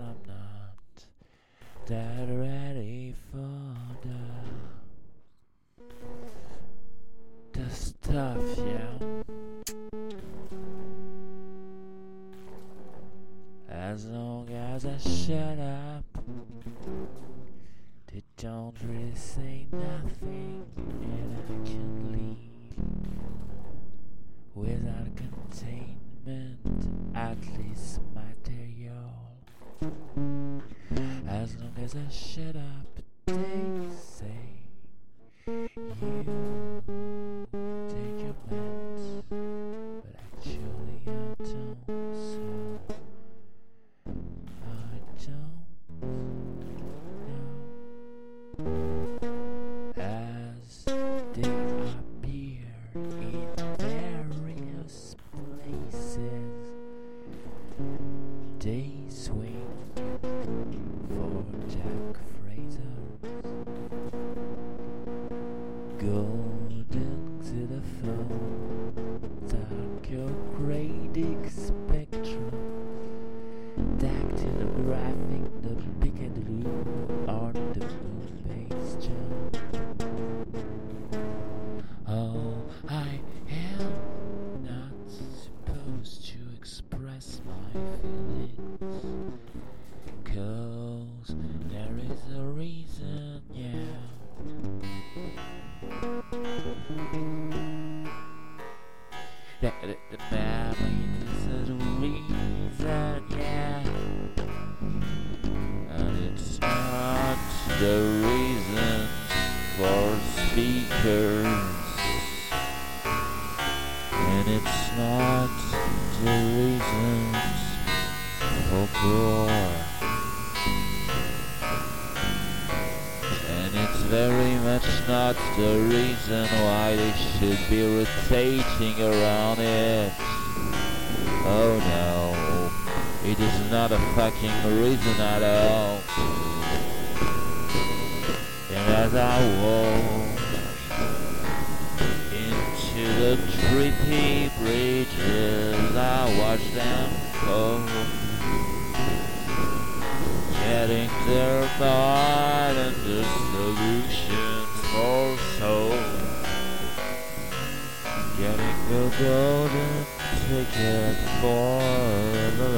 I'm not that ready for the the stuff, yeah. As long as I shut up, they don't really say nothing, and I can leave without containment, at least As I shut up, they say you take your meds, but actually I don't. So I don't know as they appear in various places. They swing express my feelings. Cause there is a reason, yeah. That the, memory is a reason, yeah. And it's not the reason for speakers. And it's not the for gore. And it's very much not the reason why they should be rotating around it. Oh no, it is not a fucking reason at all. And as I walk into the trippy bridges, I watch them go. Getting their mind and the solutions for soul. Getting the golden ticket for the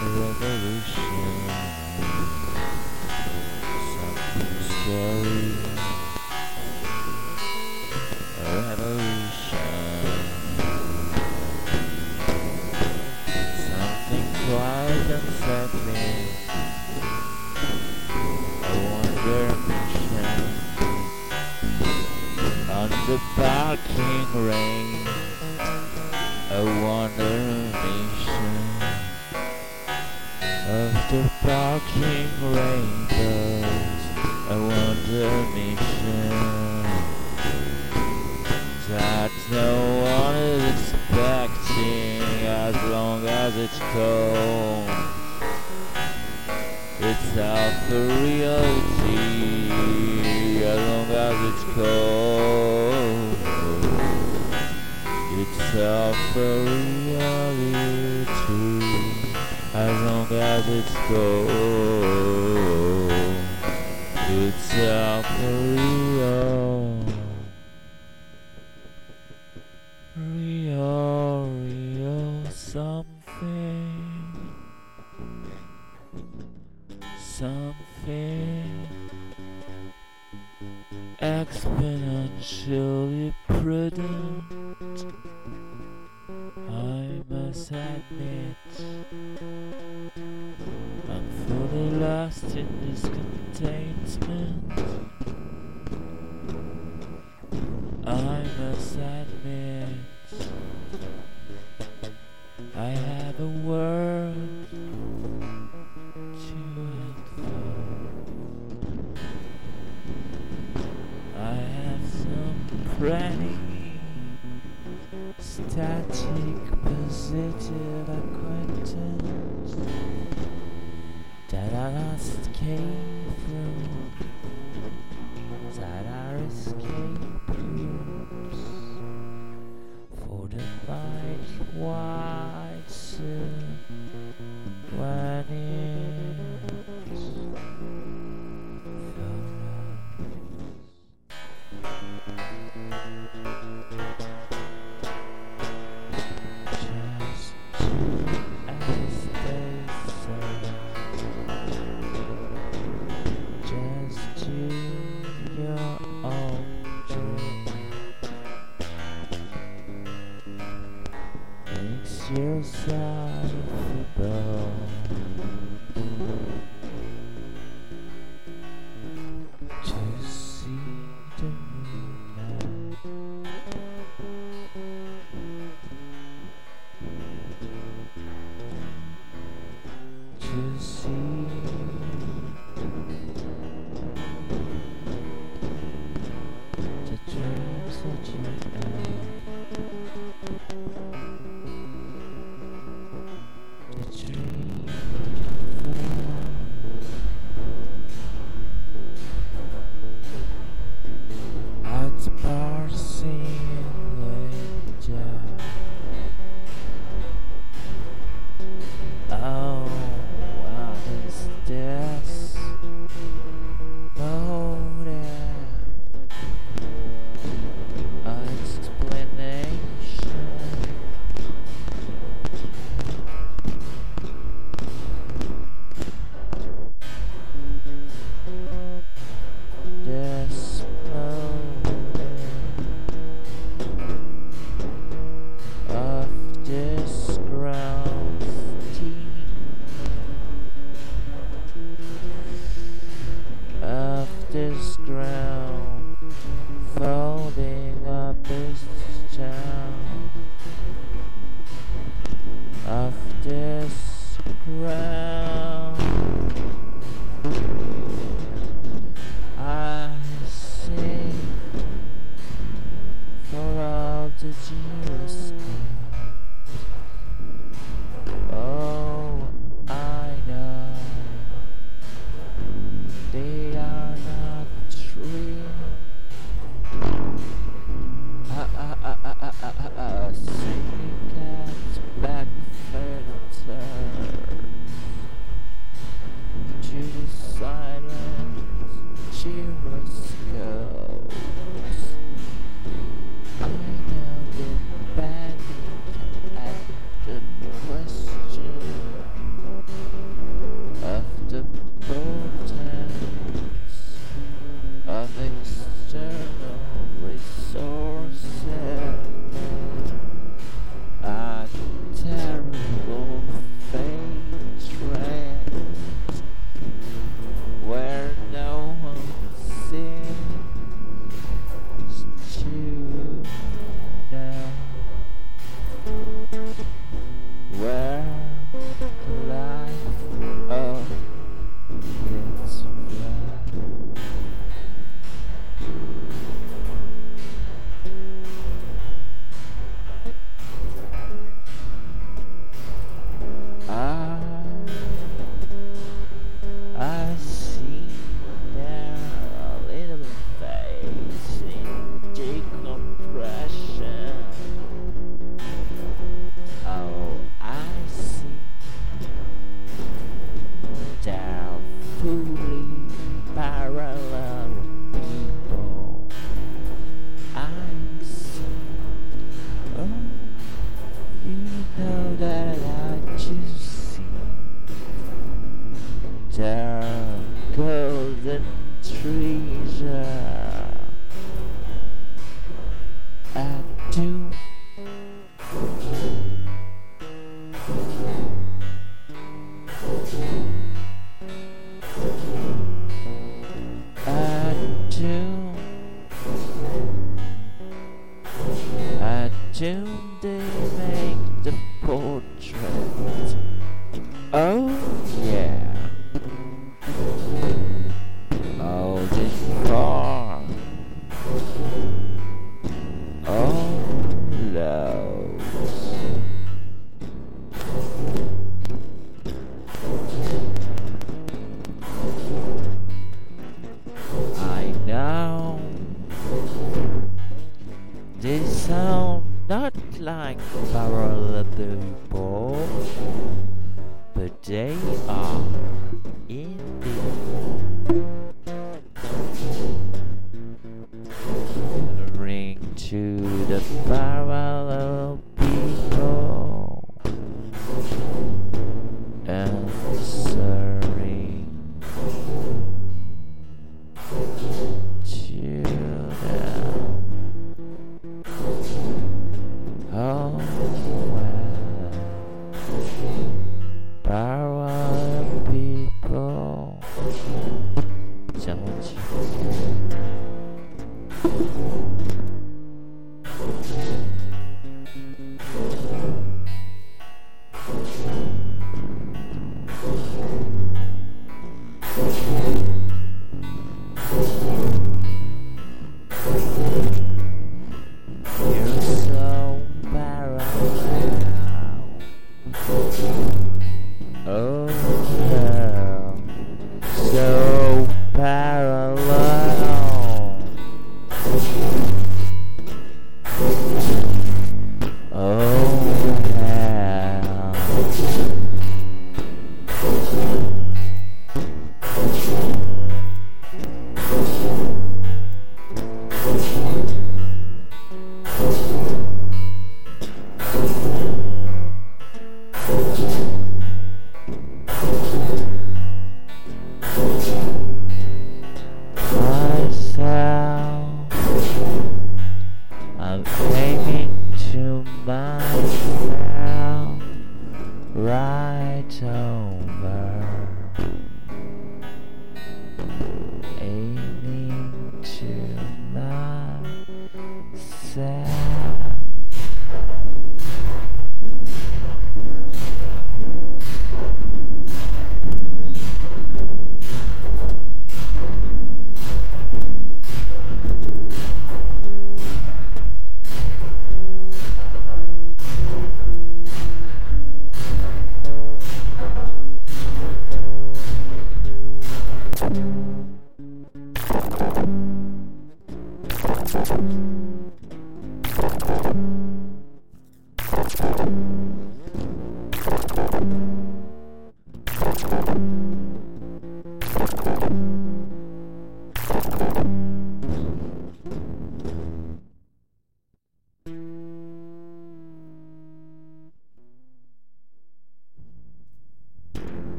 revolution. I wonder the parking range. I wonder parking rangers. I wonder no it's cold. It's alpha reality as long as it's cold. It's alpha reality as long as it's cold. It's alpha real. Real, exponentially prudent. I must admit, I'm fully lost in this containment. I must admit. Yourself like Barrel of the Boy. You're